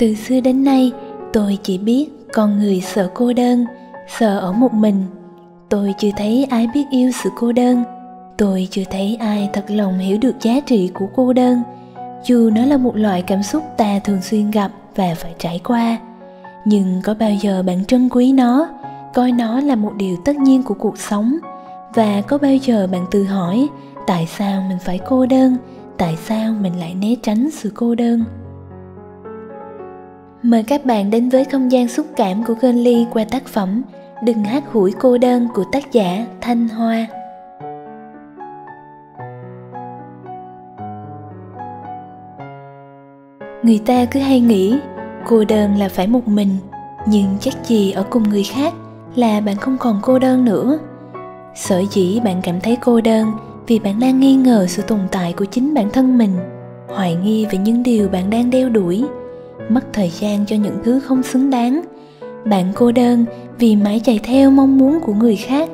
từ xưa đến nay, tôi chỉ biết con người sợ cô đơn, sợ ở một mình. Tôi chưa thấy ai biết yêu sự cô đơn. Tôi chưa thấy ai thật lòng hiểu được giá trị của cô đơn. Dù nó là một loại cảm xúc ta thường xuyên gặp và phải trải qua, nhưng có bao giờ bạn trân quý nó, coi nó là một điều tất nhiên của cuộc sống? Và có bao giờ bạn tự hỏi, tại sao mình phải cô đơn, tại sao mình lại né tránh sự cô đơn? Mời các bạn đến với không gian xúc cảm của ly qua tác phẩm đừng hát hủi cô đơn của tác giả thanh hoa. Người ta cứ hay nghĩ, cô đơn là phải một mình, nhưng chắc gì ở cùng người khác là bạn không còn cô đơn nữa. Sở dĩ bạn cảm thấy cô đơn vì bạn đang nghi ngờ sự tồn tại của chính bản thân mình, hoài nghi về những điều bạn đang đeo đuổi mất thời gian cho những thứ không xứng đáng. Bạn cô đơn vì mãi chạy theo mong muốn của người khác.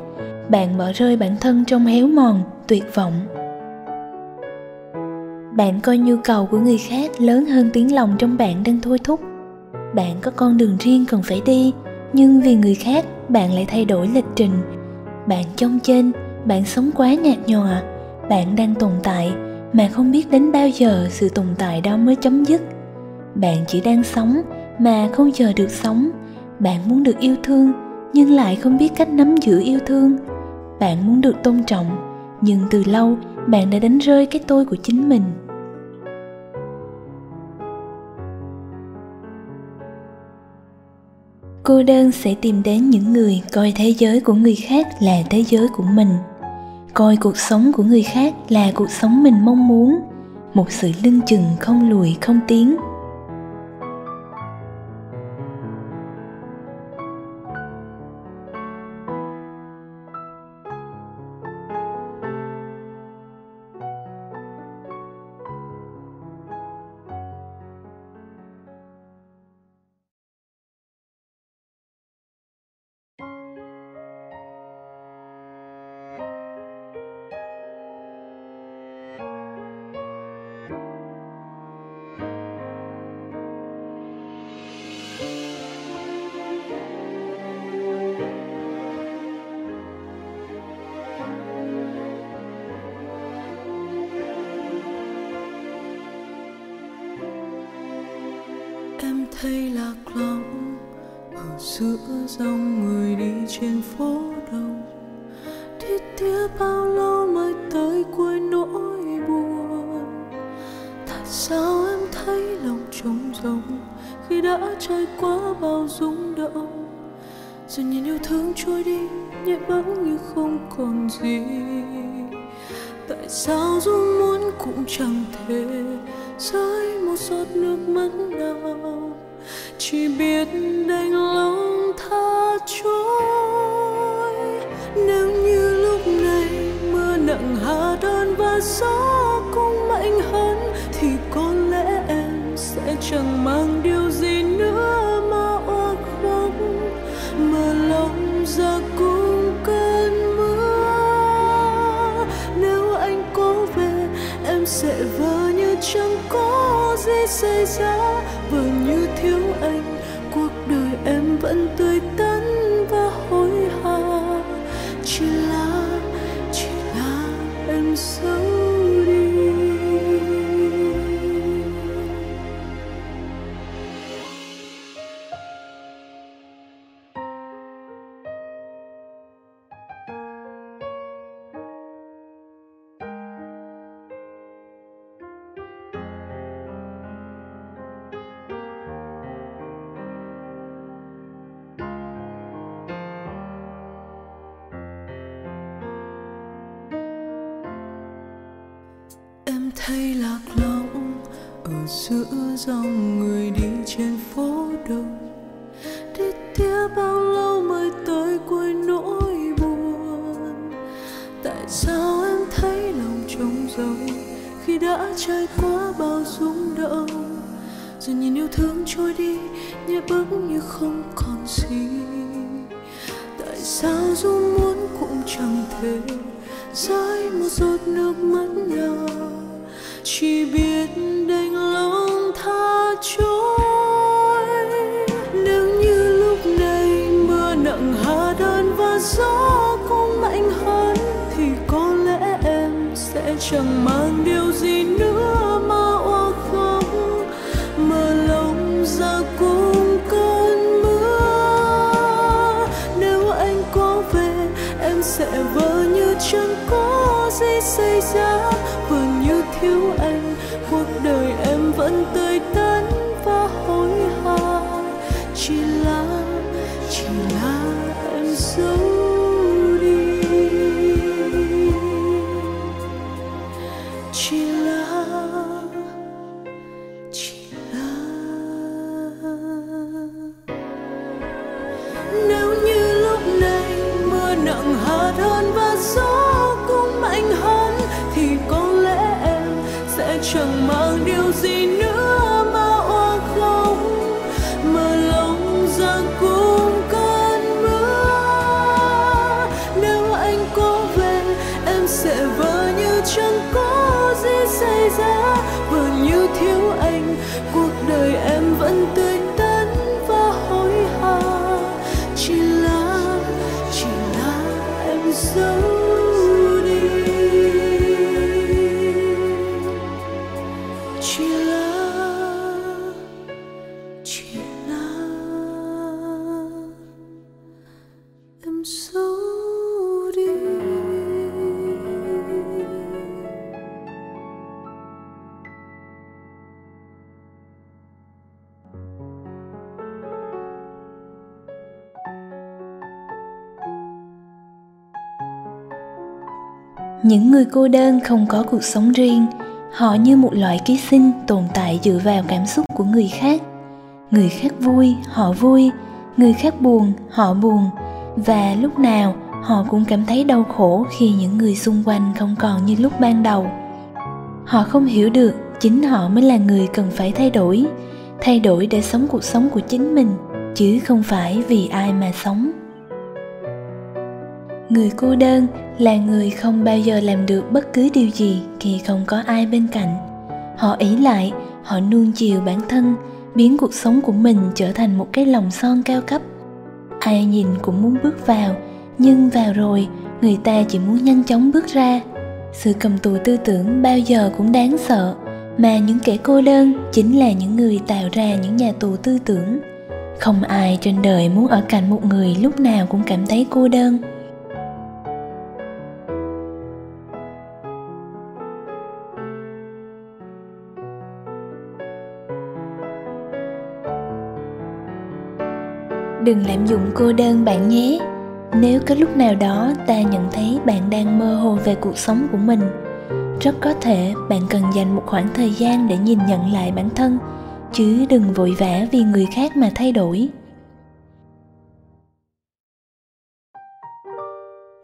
Bạn bỏ rơi bản thân trong héo mòn, tuyệt vọng. Bạn coi nhu cầu của người khác lớn hơn tiếng lòng trong bạn đang thôi thúc. Bạn có con đường riêng cần phải đi, nhưng vì người khác, bạn lại thay đổi lịch trình. Bạn trông trên bạn sống quá nhạt nhòa. Bạn đang tồn tại mà không biết đến bao giờ sự tồn tại đó mới chấm dứt bạn chỉ đang sống mà không chờ được sống. Bạn muốn được yêu thương, nhưng lại không biết cách nắm giữ yêu thương. Bạn muốn được tôn trọng, nhưng từ lâu bạn đã đánh rơi cái tôi của chính mình. Cô đơn sẽ tìm đến những người coi thế giới của người khác là thế giới của mình. Coi cuộc sống của người khác là cuộc sống mình mong muốn. Một sự lưng chừng không lùi, không tiến. Giữa dòng người đi trên phố đông. Đi tía bao lâu mới tới cuối nỗi buồn? Tại sao em thấy lòng trống rỗng khi đã trải qua bao rung động? Rồi nhìn yêu thương trôi đi nhẹ bẫng như không còn gì. Tại sao dù muốn cũng chẳng thể rơi một giọt nước mắt nào? Chỉ biết đành lòng tha chúa. Rơi giá vừa như thiếu anh cuộc đời em vẫn tươi tắn. Thấy lạc lõng ở giữa dòng người đi trên phố đông đi tía bao lâu mới tới cuối nỗi buồn? Tại sao em thấy lòng trống rỗng khi đã trải qua bao rung động? Rồi nhìn yêu thương trôi đi, nhẹ bước như không còn gì. Tại sao dù muốn cũng chẳng thể rơi một giọt nước mắt nào chỉ biết đành lòng tha trôi. Nếu như lúc này mưa nặng hạ đơn và gió cũng mạnh hơn, thì có lẽ em sẽ chẳng mang điều gì nữa mà oa khóc mở lòng ra cùng cơn mưa. Nếu anh có về, em sẽ vỡ như chẳng có gì xảy ra. Những người cô đơn không có cuộc sống riêng, họ như một loại ký sinh tồn tại dựa vào cảm xúc của người khác. Người khác vui, họ vui. Người khác buồn, họ buồn. Và lúc nào, họ cũng cảm thấy đau khổ khi những người xung quanh không còn như lúc ban đầu. Họ không hiểu được chính họ mới là người cần phải thay đổi. Thay đổi để sống cuộc sống của chính mình, chứ không phải vì ai mà sống người cô đơn là người không bao giờ làm được bất cứ điều gì khi không có ai bên cạnh. Họ ý lại, họ nuông chiều bản thân, biến cuộc sống của mình trở thành một cái lồng son cao cấp. Ai nhìn cũng muốn bước vào, nhưng vào rồi, người ta chỉ muốn nhanh chóng bước ra. Sự cầm tù tư tưởng bao giờ cũng đáng sợ, mà những kẻ cô đơn chính là những người tạo ra những nhà tù tư tưởng. Không ai trên đời muốn ở cạnh một người lúc nào cũng cảm thấy cô đơn. Đừng lạm dụng cô đơn bạn nhé. Nếu có lúc nào đó ta nhận thấy bạn đang mơ hồ về cuộc sống của mình, rất có thể bạn cần dành một khoảng thời gian để nhìn nhận lại bản thân, chứ đừng vội vã vì người khác mà thay đổi.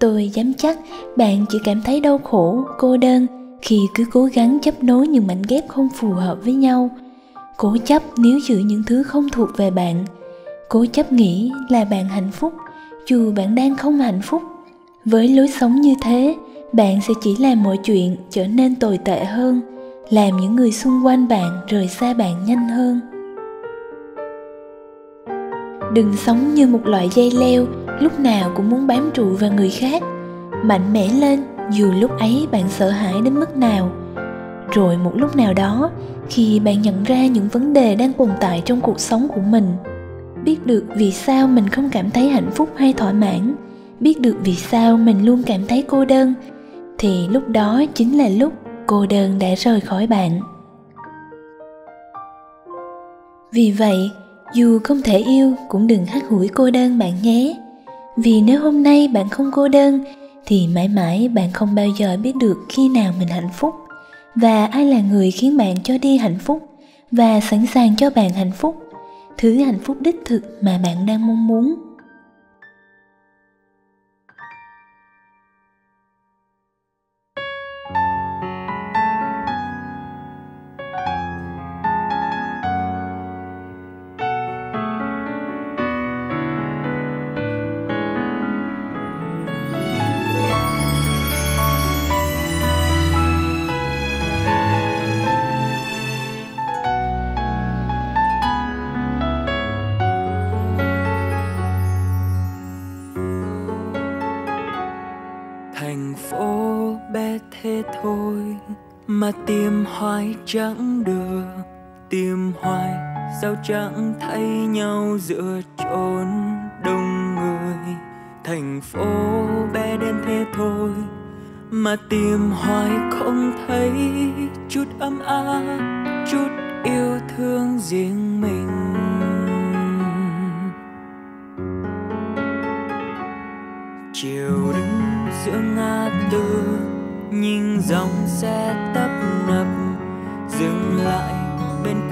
Tôi dám chắc bạn chỉ cảm thấy đau khổ, cô đơn khi cứ cố gắng chấp nối những mảnh ghép không phù hợp với nhau. Cố chấp níu giữ những thứ không thuộc về bạn cố chấp nghĩ là bạn hạnh phúc. Dù bạn đang không hạnh phúc, với lối sống như thế, bạn sẽ chỉ làm mọi chuyện trở nên tồi tệ hơn, làm những người xung quanh bạn rời xa bạn nhanh hơn. Đừng sống như một loại dây leo, lúc nào cũng muốn bám trụ vào người khác. Mạnh mẽ lên, dù lúc ấy bạn sợ hãi đến mức nào. Rồi một lúc nào đó, khi bạn nhận ra những vấn đề đang tồn tại trong cuộc sống của mình biết được vì sao mình không cảm thấy hạnh phúc hay thỏa mãn. Biết được vì sao mình luôn cảm thấy cô đơn. Thì lúc đó chính là lúc cô đơn đã rời khỏi bạn. Vì vậy, dù không thể yêu, cũng đừng hắt hủi cô đơn bạn nhé. Vì nếu hôm nay bạn không cô đơn, thì mãi mãi bạn không bao giờ biết được khi nào mình hạnh phúc. Và ai là người khiến bạn cho đi hạnh phúc? Và sẵn sàng cho bạn hạnh phúc? Thứ hạnh phúc đích thực mà bạn đang mong muốn. Mà tìm hoài chẳng được. Tìm hoài sao chẳng thấy nhau giữa chốn đông người. Thành phố bé đến thế thôi mà tìm hoài không thấy chút ấm áp, chút yêu thương riêng mình. Chiều đứng giữa ngã tư, nhìn dòng xe tấp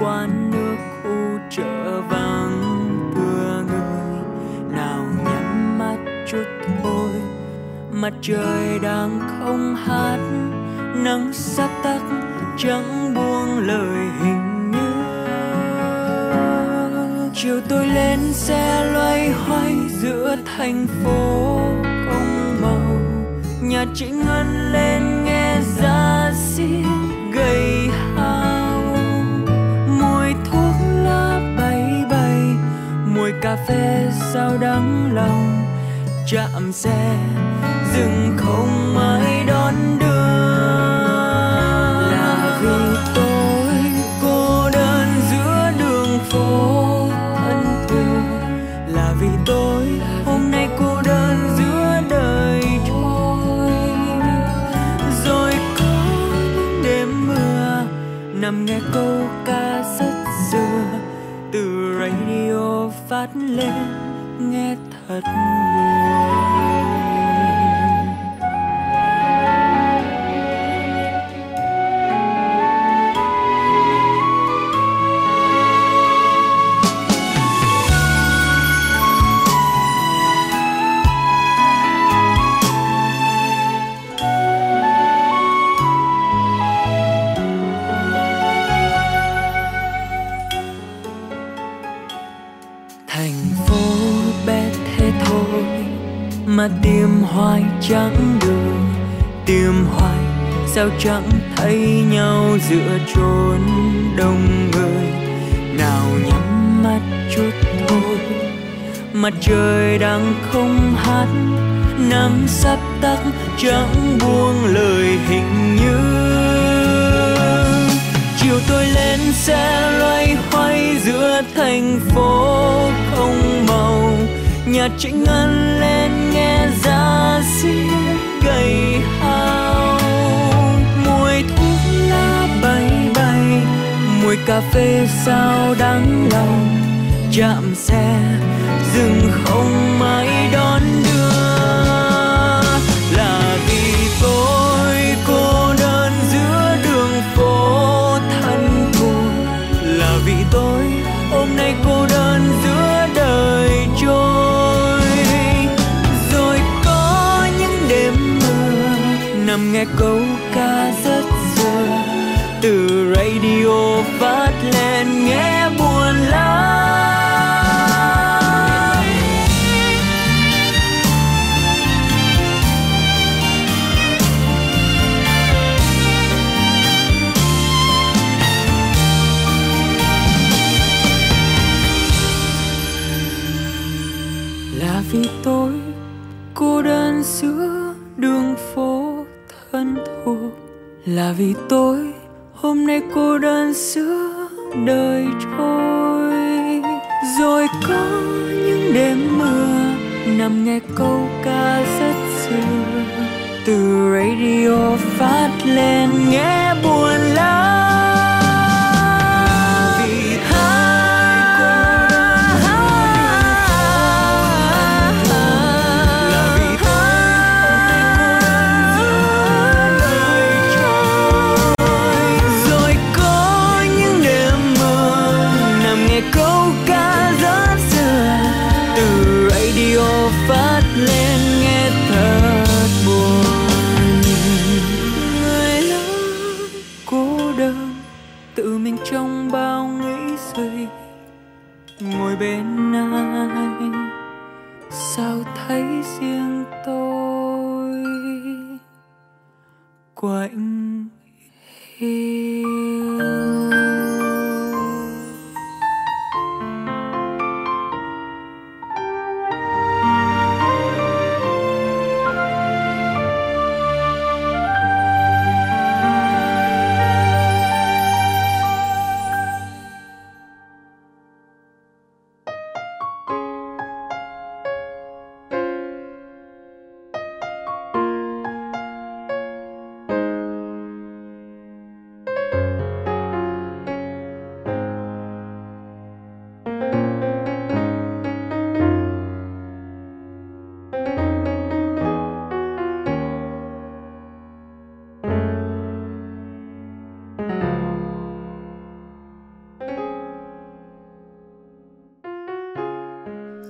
quán nước khu chợ vắng thưa người, nào nhắm mắt chút thôi. Mặt trời đang không hát, nắng sắp tắt, chẳng buông lời hình như. Chiều tôi lên xe loay hoay giữa thành phố không màu. Nhà chị ngân lên nghe ra xiết gầy hát cà phê sao đắng lòng chạm xe dừng không ai đón hoài chẳng được tìm hoài, sao chẳng thấy nhau giữa chốn đông người? Nào nhắm mắt chút thôi, mặt trời đang không hát, nắng sắp tắt, chẳng buông lời hình như. Chiều tôi lên xe loay hoay giữa thành phố không màu nhà trịnh ngân mùi cà phê sao đắng lòng, chạm xe, dừng không mãi đón đưa. Là vì tôi cô đơn giữa đường phố thân thuộc. Là vì tôi hôm nay cô đơn giữa đời trôi. Rồi có những đêm mưa nằm nghe câu ca rất xưa từ radio phát lên nghe quạnh hiu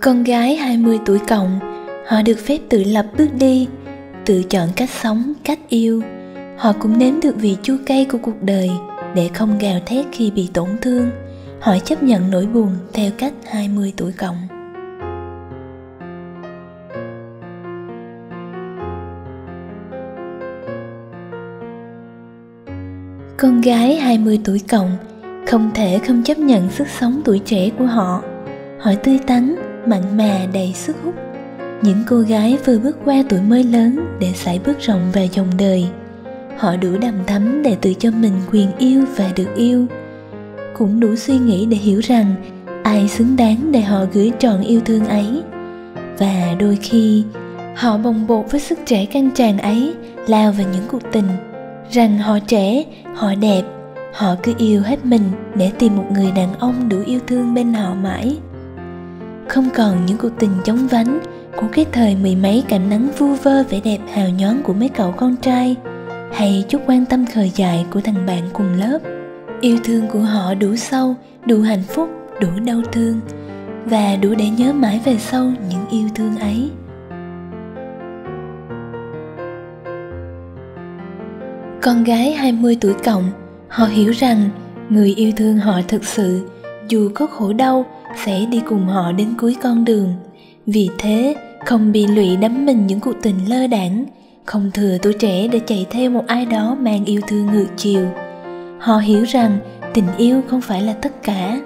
Con gái 20 tuổi cộng, họ được phép tự lập bước đi, tự chọn cách sống, cách yêu. Họ cũng nếm được vị chua cay của cuộc đời để không gào thét khi bị tổn thương. Họ chấp nhận nỗi buồn theo cách 20 tuổi cộng. Con gái 20 tuổi cộng không thể không chấp nhận sức sống tuổi trẻ của họ. Họ tươi tắn, mặn mà đầy sức hút. Những cô gái vừa bước qua tuổi mới lớn để sải bước rộng vào dòng đời. Họ đủ đầm thắm để tự cho mình quyền yêu và được yêu. Cũng đủ suy nghĩ để hiểu rằng ai xứng đáng để họ gửi trọn yêu thương ấy. Và đôi khi, họ bồng bột với sức trẻ căng tràn ấy, lao vào những cuộc tình rằng họ trẻ, họ đẹp, họ cứ yêu hết mình để tìm một người đàn ông đủ yêu thương bên họ mãi không còn những cuộc tình chóng vánh của cái thời mười mấy cảnh nắng vu vơ vẻ đẹp hào nhoáng của mấy cậu con trai hay chút quan tâm khờ dại của thằng bạn cùng lớp. Yêu thương của họ đủ sâu đủ hạnh phúc đủ đau thương và đủ để nhớ mãi về sau những yêu thương ấy. Con gái 20 tuổi cộng, họ hiểu rằng người yêu thương họ thực sự, dù có khổ đau, sẽ đi cùng họ đến cuối con đường. Vì thế, không bị lụy đắm mình những cuộc tình lơ đãng không thừa tuổi trẻ để chạy theo một ai đó mang yêu thương ngược chiều. Họ hiểu rằng tình yêu không phải là tất cả.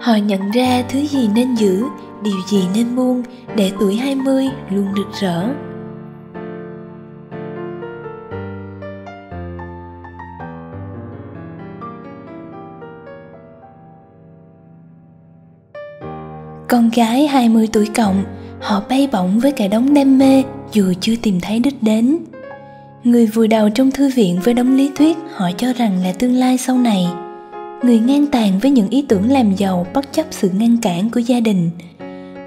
Họ nhận ra thứ gì nên giữ, điều gì nên buông để tuổi 20 luôn rực rỡ. Con gái 20 tuổi cộng, họ bay bổng với cả đống đam mê dù chưa tìm thấy đích đến. Người vùi đầu trong thư viện với đống lý thuyết họ cho rằng là tương lai sau này. Người ngang tàn với những ý tưởng làm giàu bất chấp sự ngăn cản của gia đình.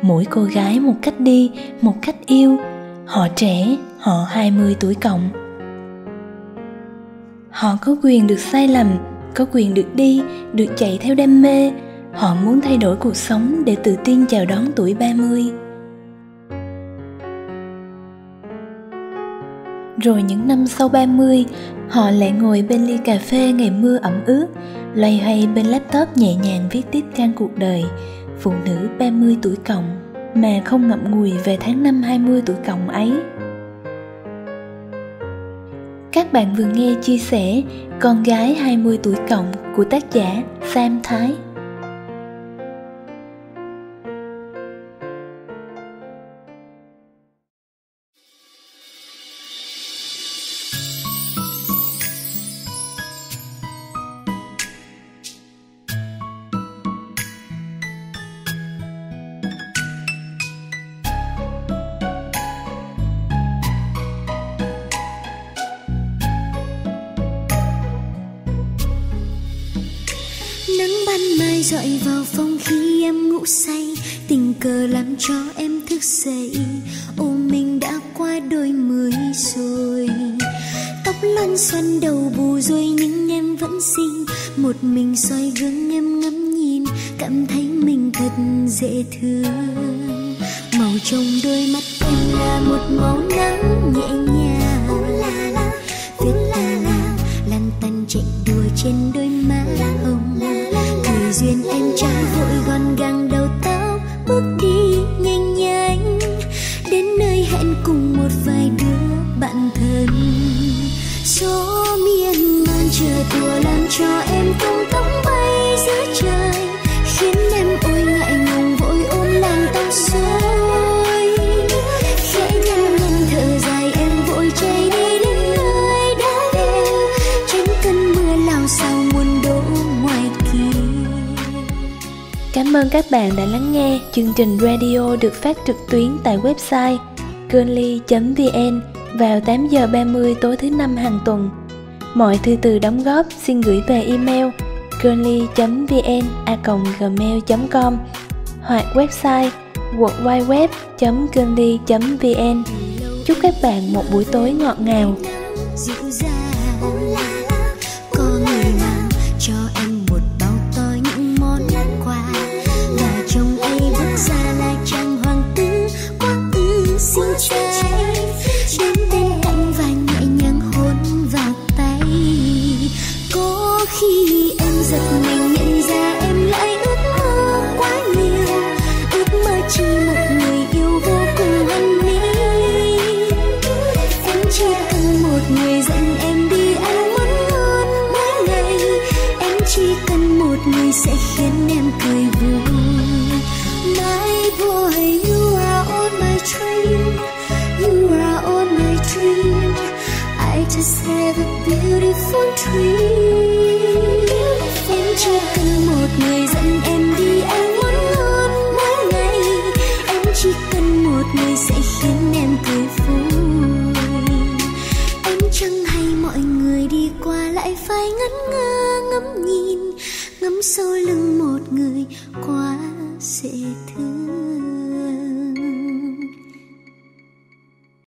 Mỗi cô gái một cách đi, một cách yêu. Họ trẻ, họ 20 tuổi cộng. Họ có quyền được sai lầm, có quyền được đi, được chạy theo đam mê, Họ muốn thay đổi cuộc sống để tự tin chào đón tuổi 30. Rồi những năm sau 30, họ lại ngồi bên ly cà phê ngày mưa ẩm ướt, loay hoay bên laptop nhẹ nhàng viết tiếp trang cuộc đời, phụ nữ 30 tuổi cộng mà không ngậm ngùi về tháng năm 20 tuổi cộng ấy. Các bạn vừa nghe chia sẻ Con gái 20 tuổi cộng của tác giả Sam Thái dọi vào phòng khi em ngủ say. Tình cờ làm cho em thức dậy. Ôm mình đã qua đôi mươi rồi. Tóc lăn xoăn đầu bù rồi nhưng em vẫn xinh. Một mình soi gương em ngắm nhìn, cảm thấy mình thật dễ thương. Màu trong đôi mắt em là một màu nắng nhẹ nhàng. Các bạn đã lắng nghe chương trình radio được phát trực tuyến tại website curly.vn vào 8 giờ 30 tối thứ năm hàng tuần. Mọi thư từ đóng góp xin gửi về email girly.vn@gmail.com hoặc website www.curly.vn. Chúc các bạn một buổi tối ngọt ngào. dịu dàng 风吹。